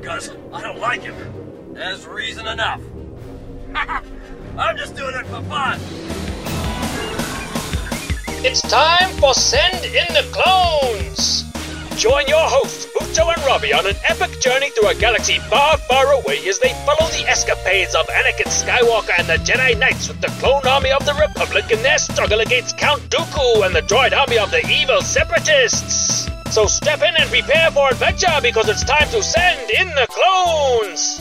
because I don't like him. There's reason enough. I'm just doing it for fun. It's time for Send in the Clones! Join your hosts, Bucho and Robbie, on an epic journey through a galaxy far, far away as they follow the escapades of Anakin Skywalker and the Jedi Knights with the clone army of the Republic in their struggle against Count Dooku and the droid army of the evil Separatists. So step in and prepare for adventure because it's time to send in the clones!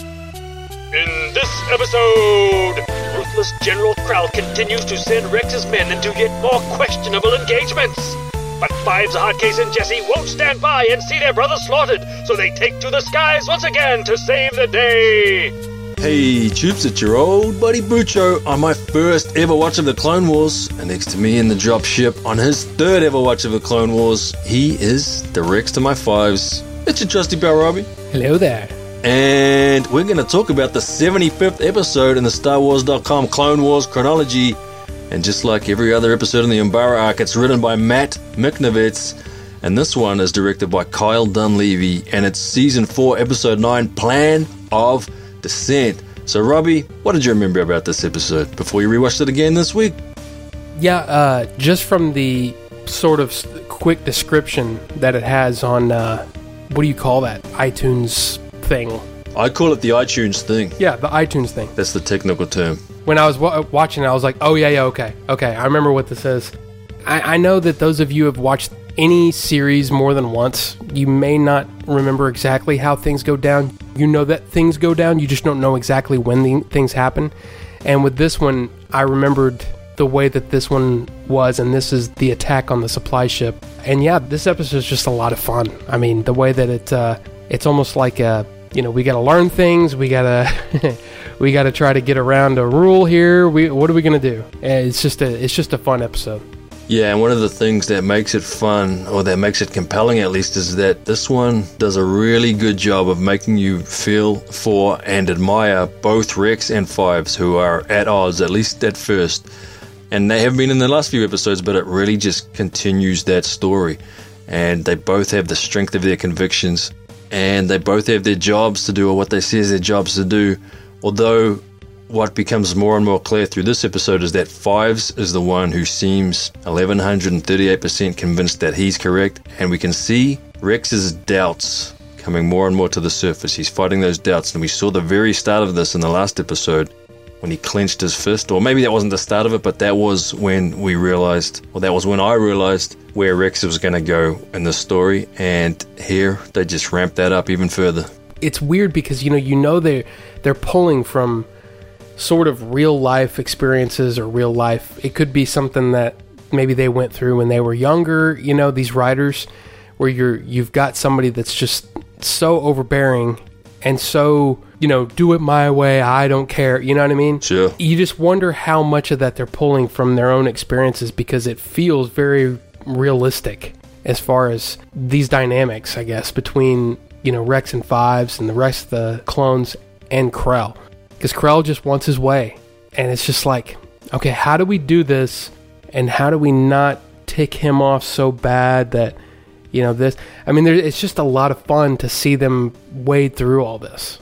In this episode, ruthless General Krell continues to send Rex's men into yet more questionable engagements. But Fives, Hardcase, and Jesse won't stand by and see their brother slaughtered, so they take to the skies once again to save the day. Hey, Troops, it's your old buddy Bucho on my first ever watch of the Clone Wars. And next to me in the drop ship on his third ever watch of the Clone Wars, he is the Rex to my fives. It's your trusty pal Robbie. Hello there. And we're going to talk about the 75th episode in the Star Wars.com Clone Wars chronology. And just like every other episode in the Umbara arc, it's written by Matt Michnovetz. And this one is directed by Kyle Dunlevy. And it's season 4, episode 9, Plan of Descent. So, Robbie, what did you remember about this episode before you rewatched it again this week? Yeah, uh, just from the sort of quick description that it has on, uh, what do you call that? iTunes thing. I call it the iTunes thing. Yeah, the iTunes thing. That's the technical term. When I was wa- watching it, I was like, oh, yeah, yeah, okay. Okay, I remember what this is. I, I know that those of you who have watched any series more than once, you may not remember exactly how things go down. You know that things go down, you just don't know exactly when the things happen. And with this one, I remembered the way that this one was, and this is the attack on the supply ship. And yeah, this episode is just a lot of fun. I mean, the way that it, uh, it's almost like a, you know, we got to learn things. We gotta, we gotta try to get around a rule here. We, what are we gonna do? It's just a, it's just a fun episode. Yeah, and one of the things that makes it fun, or that makes it compelling at least, is that this one does a really good job of making you feel for and admire both Rex and Fives, who are at odds, at least at first. And they have been in the last few episodes, but it really just continues that story. And they both have the strength of their convictions, and they both have their jobs to do, or what they see as their jobs to do. Although what becomes more and more clear through this episode is that Fives is the one who seems 1138% convinced that he's correct, and we can see Rex's doubts coming more and more to the surface. He's fighting those doubts, and we saw the very start of this in the last episode when he clenched his fist, or maybe that wasn't the start of it, but that was when we realized, or that was when I realized where Rex was going to go in the story, and here they just ramped that up even further. it's weird because you know you know they they're pulling from sort of real life experiences or real life it could be something that maybe they went through when they were younger you know these writers where you're you've got somebody that's just so overbearing and so you know do it my way i don't care you know what i mean Sure. you just wonder how much of that they're pulling from their own experiences because it feels very realistic as far as these dynamics, I guess, between you know Rex and Fives and the rest of the clones and Krell, because Krell just wants his way, and it's just like, okay, how do we do this, and how do we not tick him off so bad that you know this? I mean, there, it's just a lot of fun to see them wade through all this.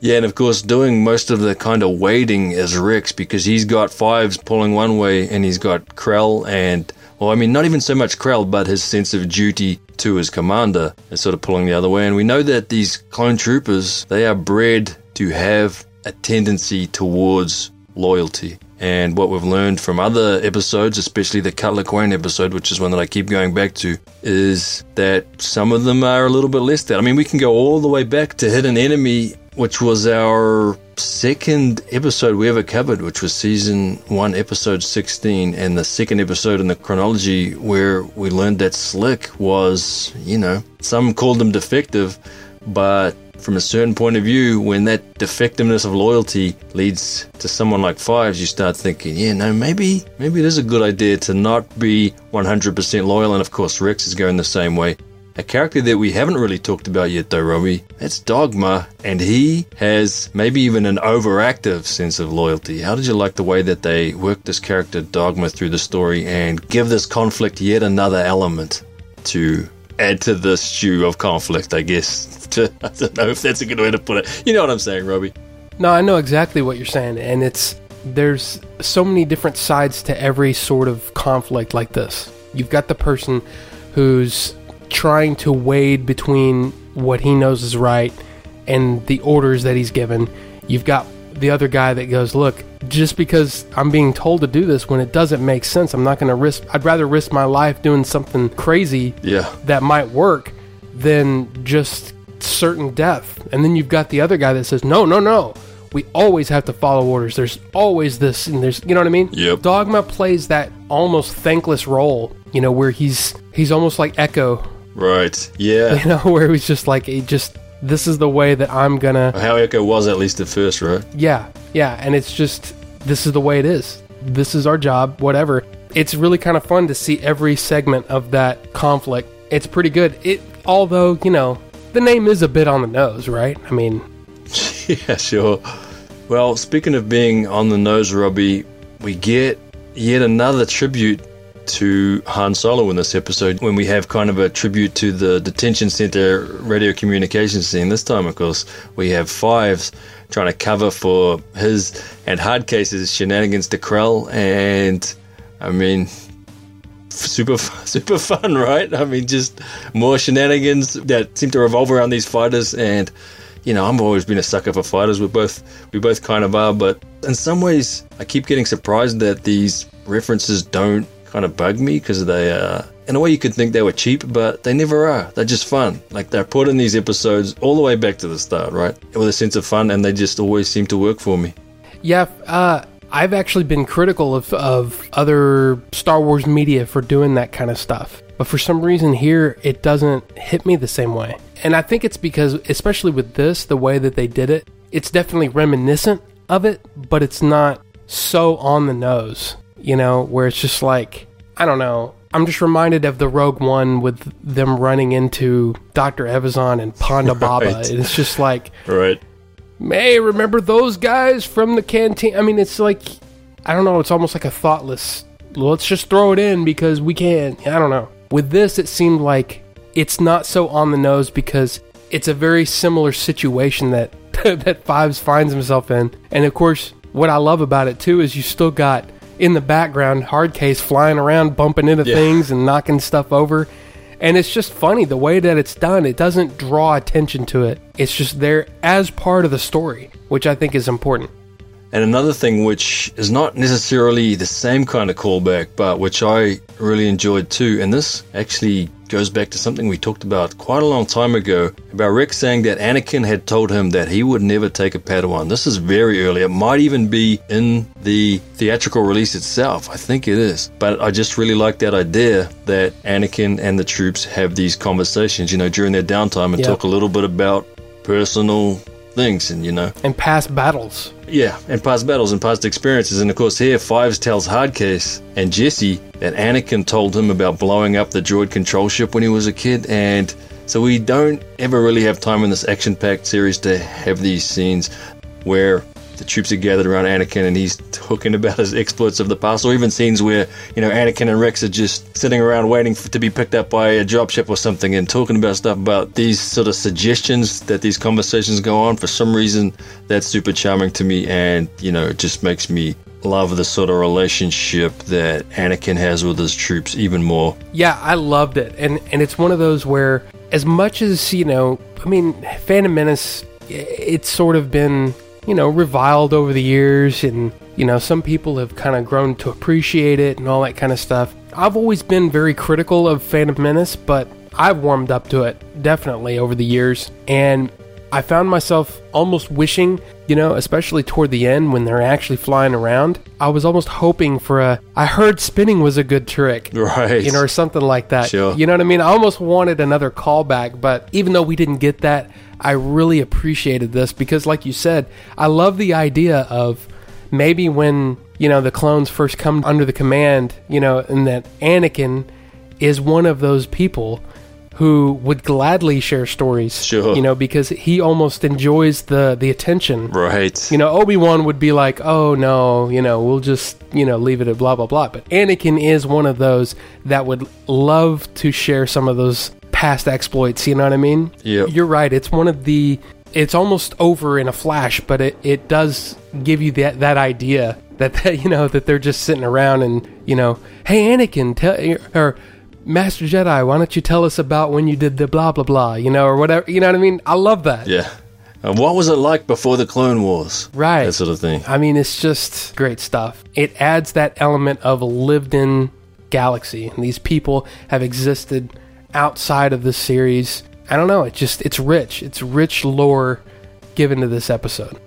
Yeah, and of course, doing most of the kind of wading is Rex because he's got fives pulling one way and he's got Krell and, well, I mean, not even so much Krell, but his sense of duty to his commander is sort of pulling the other way. And we know that these clone troopers, they are bred to have a tendency towards loyalty. And what we've learned from other episodes, especially the Cut Lawquane episode, which is one that I keep going back to, is that some of them are a little bit less that. I mean, we can go all the way back to Hidden Enemy, which was our second episode we ever covered, which was season one, episode 16, and the second episode in the chronology where we learned that Slick was, you know, some called him defective, but from a certain point of view, when that defectiveness of loyalty leads to someone like Fives, you start thinking, yeah, no, maybe, maybe it is a good idea to not be 100% loyal. And of course, Rex is going the same way. A character that we haven't really talked about yet, though, Robbie, that's Dogma, and he has maybe even an overactive sense of loyalty. How did you like the way that they worked this character, Dogma, through the story and give this conflict yet another element to add to the stew of conflict, I guess. I don't know if that's a good way to put it. You know what I'm saying, Robbie? No, I know exactly what you're saying, and it's there's so many different sides to every sort of conflict like this. You've got the person who's trying to wade between what he knows is right and the orders that he's given. You've got the other guy that goes, "Look, just because I'm being told to do this when it doesn't make sense, I'm not going to risk I'd rather risk my life doing something crazy Yeah. that might work than just certain death. And then you've got the other guy that says, no, no, no. We always have to follow orders. There's always this, and there's, you know what I mean? Yep. Dogma plays that almost thankless role, you know, where he's he's almost like Echo, Right. Yeah. you know, where he's just like, he just this is the way that I'm gonna, How Echo was at least at first, right? yeah, yeah, and it's just this is the way it is. This is our job, whatever. It's really kind of fun to see every segment of that conflict. It's pretty good. It, although you know, the name is a bit on the nose, right? I mean, yeah, sure. Well, speaking of being on the nose, Robbie, we get yet another tribute to Han Solo in this episode when we have kind of a tribute to the detention center radio communication scene. This time, of course, we have Fives trying to cover for his and Hardcase's shenanigans to Krell, and I mean, super super fun, right? I mean, just more shenanigans that seem to revolve around these fighters, and you know, I've always been a sucker for fighters. We both we both kind of are, but in some ways, I keep getting surprised that these references don't kind of bug me because they uh in a way you could think they were cheap, but they never are. They're just fun. Like they're put in these episodes all the way back to the start, right? With a sense of fun, and they just always seem to work for me. yeah, uh, I've actually been critical of of other Star Wars media for doing that kind of stuff, but for some reason here it doesn't hit me the same way. And I think it's because, especially with this, the way that they did it, it's definitely reminiscent of it, but it's not so on the nose, you know, where it's just like, I don't know. I'm just reminded of the Rogue One with them running into Dr. Evazan and Ponda Baba. Right. And it's just like, Right. May remember those guys from the canteen. I mean, it's like, I don't know. It's almost like a thoughtless. Let's just throw it in because we can't. I don't know. With this, it seemed like it's not so on the nose because it's a very similar situation that that Fives finds himself in. And of course, what I love about it too is you still got in the background Hardcase flying around, bumping into Yeah. things and knocking stuff over. And it's just funny the way that it's done. It doesn't draw attention to it. It's just there as part of the story, which I think is important. And another thing which is not necessarily the same kind of callback, but which I really enjoyed too, and this actually goes back to something we talked about quite a long time ago about Rex saying that Anakin had told him that he would never take a Padawan. This is very early. It might even be in the theatrical release itself. I think it is. But I just really like that idea that Anakin and the troops have these conversations, you know, during their downtime and Yeah. talk a little bit about personal things and, you know, And past battles. yeah, and past battles and past experiences. And of course, here Fives tells Hardcase and Jesse that Anakin told him about blowing up the droid control ship when he was a kid. And so we don't ever really have time in this action packed series to have these scenes where the troops are gathered around Anakin and he's talking about his exploits of the past, or even scenes where, you know, Anakin and Rex are just sitting around waiting for, to be picked up by a dropship or something and talking about stuff about these sort of suggestions that these conversations go on. For some reason, that's super charming to me and, you know, it just makes me love the sort of relationship that Anakin has with his troops even more. Yeah, I loved it. And and it's one of those where as much as, you know, I mean, Phantom Menace it's sort of been, you know, reviled over the years and, you know, some people have kind of grown to appreciate it and all that kind of stuff. I've always been very critical of Phantom Menace, but I've warmed up to it definitely over the years and I found myself almost wishing, you know, especially toward the end when they're actually flying around, I was almost hoping for a I heard spinning was a good trick Right. you know, or something like that. Sure. You know what I mean? I almost wanted another callback, but even though we didn't get that, I really appreciated this because, like you said, I love the idea of maybe when, you know, the clones first come under the command, you know, and that Anakin is one of those people who would gladly share stories. Sure. You know, because he almost enjoys the the attention. right. You know, Obi Wan would be like, "Oh no, you know, we'll just you know leave it at blah blah blah." But Anakin is one of those that would love to share some of those past exploits. You know what I mean? Yeah. You're right. It's one of the. It's almost over in a flash, but it, it does give you that that idea that, that you know that they're just sitting around and you know, hey Anakin, tell or Master Jedi, why don't you tell us about when you did the blah blah blah, you know, or whatever. You know what I mean? I love that. Yeah. And what was it like before the Clone Wars? Right. That sort of thing. I mean, it's just great stuff. It adds that element of a lived in galaxy. And these people have existed outside of the series. I don't know. It just, it's rich. It's rich lore given to this episode.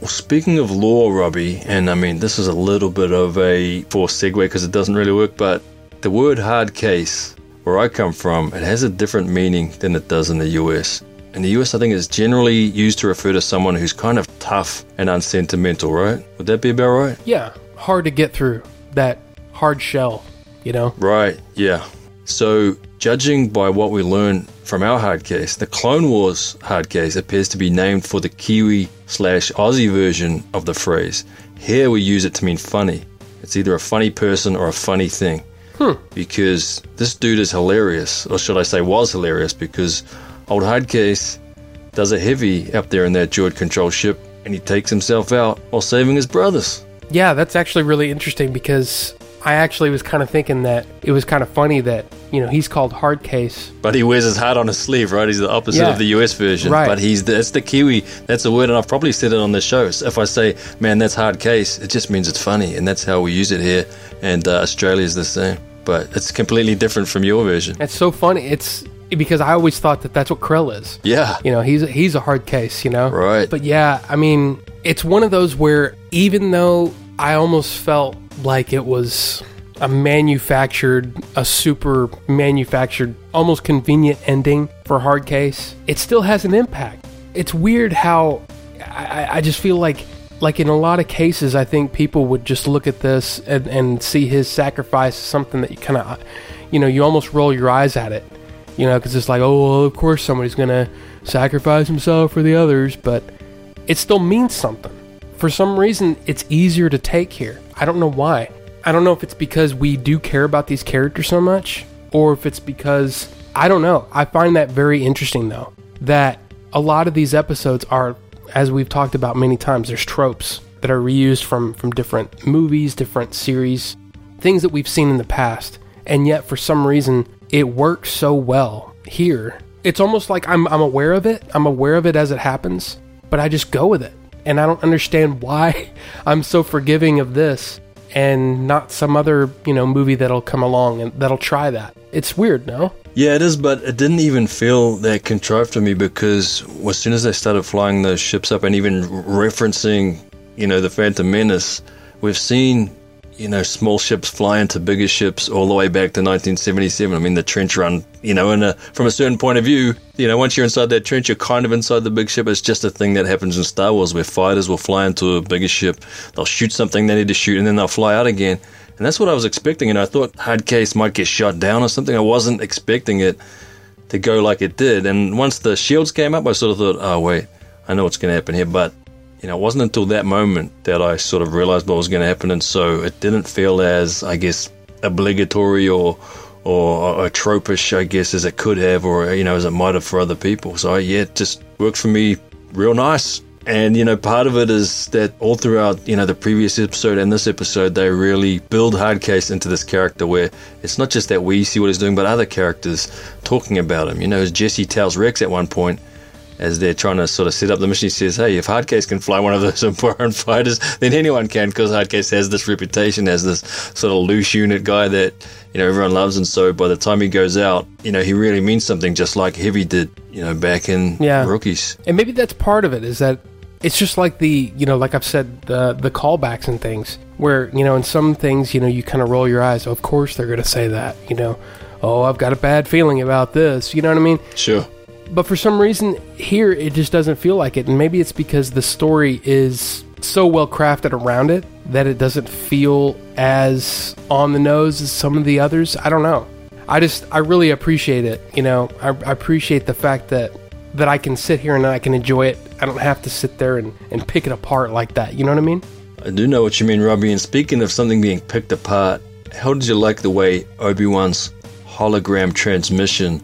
Well, speaking of lore, Robbie, and I mean, this is a little bit of a forced segue because it doesn't really work, but the word hard case, where I come from, it has a different meaning than it does in the US. In the US, I think it's generally used to refer to someone who's kind of tough and unsentimental, right? Would that be about right? Yeah. Hard to get through. That hard shell, you know? Right, yeah. So, judging by what we learn from our hard case, the Clone Wars hard case appears to be named for the Kiwi slash Aussie version of the phrase. Here we use it to mean funny. It's either a funny person or a funny thing. Hmm. Because this dude is hilarious, or should I say was hilarious, because old Hardcase does a heavy up there in that droid control ship and he takes himself out while saving his brothers. Yeah, that's actually really interesting because I actually was kind of thinking that it was kind of funny that, you know, he's called Hard Case. But he wears his heart on his sleeve, right? He's the opposite Yeah. of the US version. Right. But he's the, that's the Kiwi. That's a word, and I've probably said it on the show. So if I say, man, that's hard case, it just means it's funny, and that's how we use it here. And uh, Australia's the same. But it's completely different from your version. It's so funny. It's because I always thought that that's what Krell is. Yeah. You know, he's he's a hard case, you know. Right. But yeah, I mean, it's one of those where even though I almost felt like it was a manufactured, a super manufactured, almost convenient ending for hard case, it still has an impact. It's weird how I, I- just feel like like in a lot of cases I think people would just look at this and, and see his sacrifice as something that you kind of you know, you almost roll your eyes at it you know, because it's like, oh, well, of course somebody's gonna sacrifice himself for the others, but it still means something. For some reason, it's easier to take here. I don't know why. I don't know if it's because we do care about these characters so much, or if it's because I don't know. I find that very interesting though. That a lot of these episodes are, as we've talked about many times, there's tropes that are reused from from different movies, different series, things that we've seen in the past, and yet for some reason it works so well here. It's almost like I'm I'm aware of it. I'm aware of it as it happens, but I just go with it. And I don't understand why I'm so forgiving of this and not some other, you know, movie that'll come along and that'll try that. It's weird, no? Yeah, it is, but it didn't even feel that contrived to me because as soon as they started flying those ships up and even referencing, you know, the Phantom Menace, we've seen, you know, small ships fly into bigger ships all the way back to 1977. I mean, the trench run, you know, and from a certain point of view, you know, once you're inside that trench, you're kind of inside the big ship. It's just a thing that happens in Star Wars where fighters will fly into a bigger ship, they'll shoot something they need to shoot, and then they'll fly out again. And that's what I was expecting, and I thought Hardcase might get shot down or something. I wasn't expecting it to go like it did. And once the shields came up, I sort of thought, oh, wait, I know what's going to happen here. But, you know, it wasn't until that moment that I sort of realized what was going to happen. And so it didn't feel as, I guess, obligatory or or, or tropish, I guess, as it could have, or, you know, as it might have for other people. So, yeah, it just worked for me real nice. And, you know, part of it is that all throughout, you know, the previous episode and this episode, they really build Hardcase into this character where it's not just that we see what he's doing, but other characters talking about him. You know, as Jesse tells Rex at one point, as they're trying to sort of set up the mission, he says, Hey, if Hardcase can fly one of those foreign fighters, then anyone can, because Hardcase has this reputation as this sort of loose unit guy that, you know, everyone loves. And so by the time he goes out, you know, he really means something just like Heavy did, you know, back in Yeah. Rookies. And maybe that's part of it is that it's just like the, you know, like I've said, the the callbacks and things where, you know, in some things, you know, you kind of roll your eyes. Of course they're going to say that, you know. Oh, I've got a bad feeling about this. You know what I mean? Sure. But for some reason here it just doesn't feel like it. And maybe it's because the story is so well crafted around it that it doesn't feel as on the nose as some of the others. I don't know. I just i really appreciate it you know? I, I appreciate the fact that that i can sit here and i can enjoy it. I don't have to sit there and, and pick it apart like that. You know what i mean? I do know what you mean, Robbie. And speaking of something being picked apart, how did you like the way Obi Wan's hologram transmission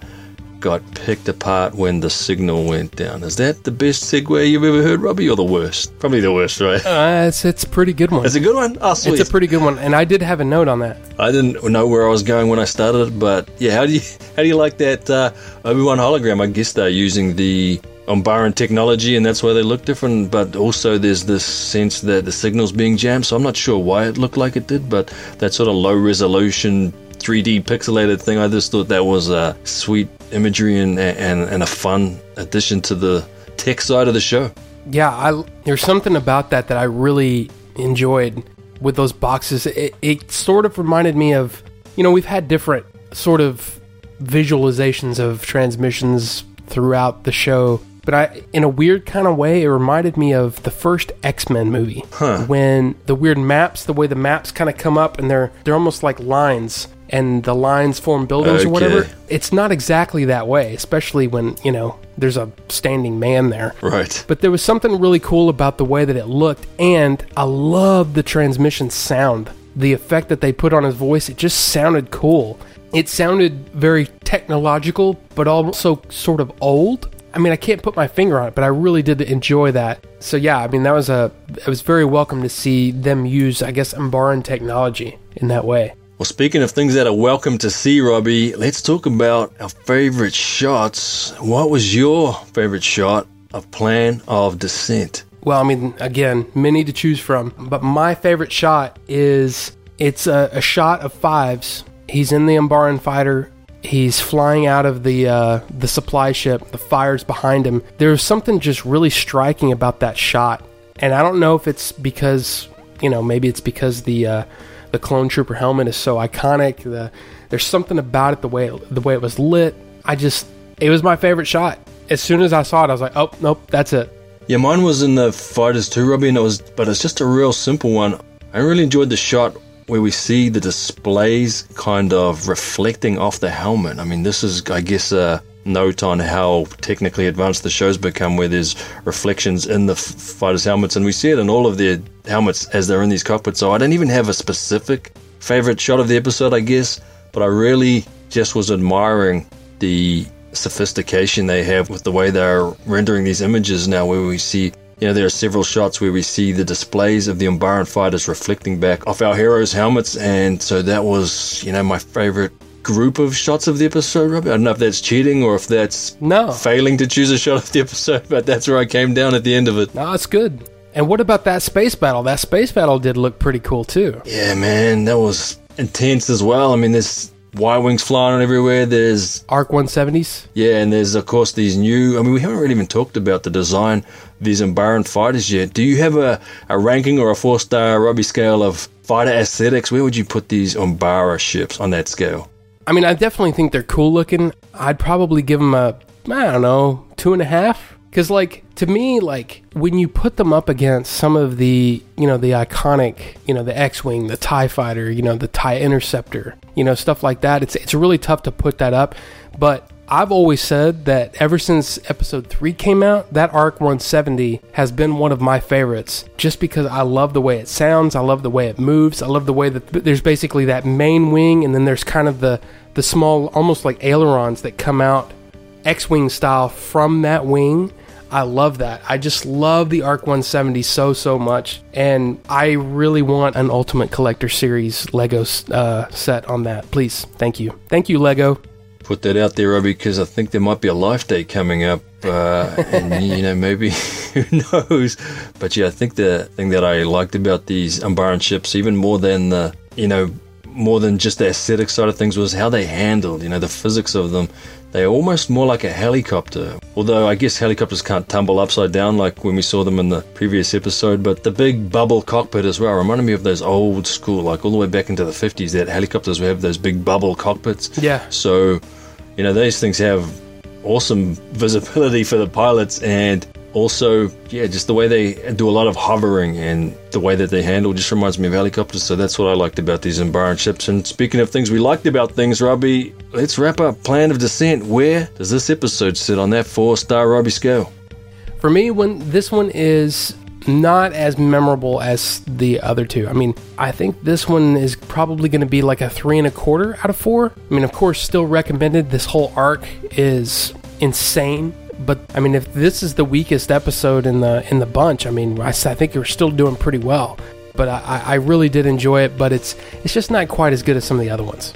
got picked apart when the signal went down. Is that the best segue you've ever heard, Robbie, or the worst? Probably the worst, right? Uh, it's it's a pretty good one. It's a good one. Oh, sweet. It's a pretty good one, and I did have a note on that. I didn't know where I was going when I started, but yeah, how do you how do you like that uh, Obi Wan hologram? I guess they're using the Umbaran technology, and that's why they look different. But also, there's this sense that the signal's being jammed. So I'm not sure why it looked like it did, but that sort of low resolution 3D pixelated thing, I just thought that was a sweet imagery and and, and a fun addition to the tech side of the show. Yeah, I, there's something about that that I really enjoyed with those boxes. It, it sort of reminded me of, you know, we've had different sort of visualizations of transmissions throughout the show, but I, in a weird kind of way, it reminded me of the first X Men movie when the weird maps, the way the maps kind of come up and they're they're almost like lines. And the lines form buildings or whatever. It's not exactly that way, especially when, you know, there's a standing man there. Right. But there was something really cool about the way that it looked, and I love the transmission sound. The effect that they put on his voice, it just sounded cool. It sounded very technological, but also sort of old. I mean, I can't put my finger on it, but I really did enjoy that. So yeah, I mean, that was a. It was very welcome to see them use, I guess, Umbaran technology in that way. Well, speaking of things that are welcome to see, Robbie, let's talk about our favorite shots. What was your favorite shot of Plan of Descent? Well, I mean, again, many to choose from, but my favorite shot is it's a, a shot of fives. He's in the Umbaran fighter. He's flying out of the uh, the supply ship. The fire's behind him. There's something just really striking about that shot, and I don't know if it's because you know maybe it's because the uh, the clone trooper helmet is so iconic. The there's something about it the way it, the way it was lit. I just it was my favorite shot. As soon as I saw it, I was like, oh nope, that's it. Yeah, mine was in the Fighters too, Robbie, and it was, but it's just a real simple one. I really enjoyed the shot where we see the displays kind of reflecting off the helmet. I mean, this is, I guess, a note on how technically advanced the show's become, where there's reflections in the fighters' helmets, and we see it in all of their helmets as they're in these cockpits. So I don't even have a specific favorite shot of the episode, I guess, but I really just was admiring the sophistication they have with the way they're rendering these images now, where we see. You know, there are several shots where we see the displays of the Umbaran fighters reflecting back off our heroes' helmets, and so that was, you know, my favorite group of shots of the episode, Robbie. I don't know if that's cheating or if that's No. failing to choose a shot of the episode, but that's where I came down at the end of it. No, it's good. And what about that space battle? That space battle did look pretty cool too. Yeah, man, that was intense as well. I mean, there's Y wings flying everywhere. There's Arc 170s. yeah, and there's of course these new. I mean, we haven't really even talked about the design of these Umbaran fighters yet. Do you have a, a ranking or a four star Robbie scale of fighter aesthetics? Where would you put these Umbara ships on that scale? I mean, I definitely think they're cool looking. I'd probably give them a, I don't know, two and a half. Because, like, to me, like, when you put them up against some of the, you know, the iconic, you know, the X Wing, the TIE Fighter, you know, the TIE Interceptor, you know, stuff like that, it's, it's really tough to put that up. But I've always said that ever since episode 3 came out, that Arc 170 has been one of my favorites just because I love the way it sounds, I love the way it moves, I love the way that there's basically that main wing and then there's kind of the the small almost like ailerons that come out X-wing style from that wing. I love that. I just love the Arc 170 so so much, and I really want an Ultimate Collector Series Lego uh, set on that. Please, thank you, thank you, Lego. Put that out there, Robbie, because I think there might be a life date coming up, uh, and you know maybe who knows. But yeah, I think the thing that I liked about these Umbaran ships, even more than the you know more than just the aesthetic side of things, was how they handled. You know, the physics of them. They're almost more like a helicopter. Although I guess helicopters can't tumble upside down like when we saw them in the previous episode. But the big bubble cockpit as well reminded me of those old school, like all the way back into the 50s, that helicopters would have those big bubble cockpits. Yeah. So, you know, these things have awesome visibility for the pilots and also, yeah, just the way they do a lot of hovering and the way that they handle just reminds me of helicopters. So that's what I liked about these Umbaran ships. And speaking of things we liked about things, Robbie, let's wrap up Plan of Descent. Where does this episode sit on that four star Robbie scale? For me, when this one is not as memorable as the other two. I mean, I think this one is probably going to be like a three and a quarter out of four. I mean, of course, still recommended. This whole arc is insane. But I mean, if this is the weakest episode in the in the bunch, I mean, I, I think you're still doing pretty well. But I, I really did enjoy it. But it's it's just not quite as good as some of the other ones.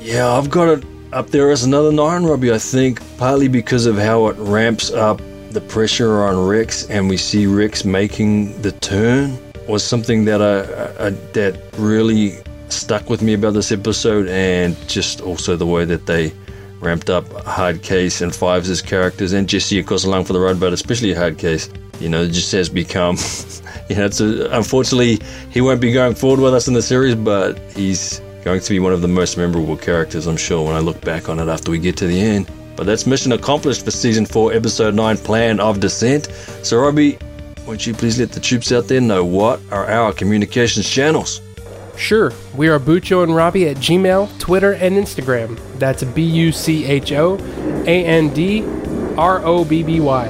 Yeah, I've got it up there as another nine, Robbie. I think partly because of how it ramps up the pressure on Rex, and we see Rex making the turn was something that I, I that really stuck with me about this episode, and just also the way that they ramped up Hardcase and Fives' characters, and Jesse, of course, along for the ride, but especially Hardcase. You know, just has become, you know, it's a, unfortunately he won't be going forward with us in the series, but he's going to be one of the most memorable characters, I'm sure, when I look back on it after we get to the end. But that's mission accomplished for season four, episode nine, Plan of Descent. So, Robbie, won't you please let the troops out there know what are our communications channels? Sure, we are Bucho and Robbie at Gmail, Twitter, and Instagram. That's B U C H O A N D R O B B Y.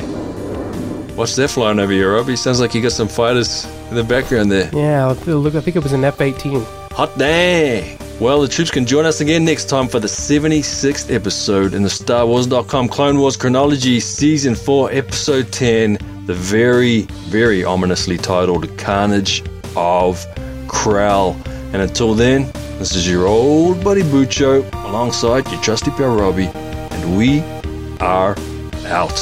What's that flying over here, Robbie? Sounds like you got some fighters in the background there. Yeah, look, I think it was an F 18. Hot dang! Well, the troops can join us again next time for the 76th episode in the Star Wars.com Clone Wars Chronology Season 4, Episode 10, the very, very ominously titled Carnage of Krell. And until then, this is your old buddy Bucho alongside your trusty pal Robbie, and we are out.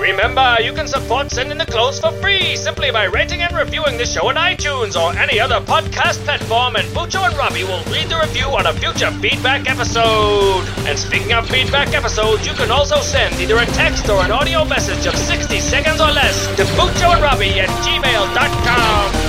Remember, you can support Send in the Clones for free simply by rating and reviewing the show on iTunes or any other podcast platform, and Bucho and Robbie will read the review on a future feedback episode. And speaking of feedback episodes, you can also send either a text or an audio message of 60 seconds or less to Bucho and Robbie at gmail.com.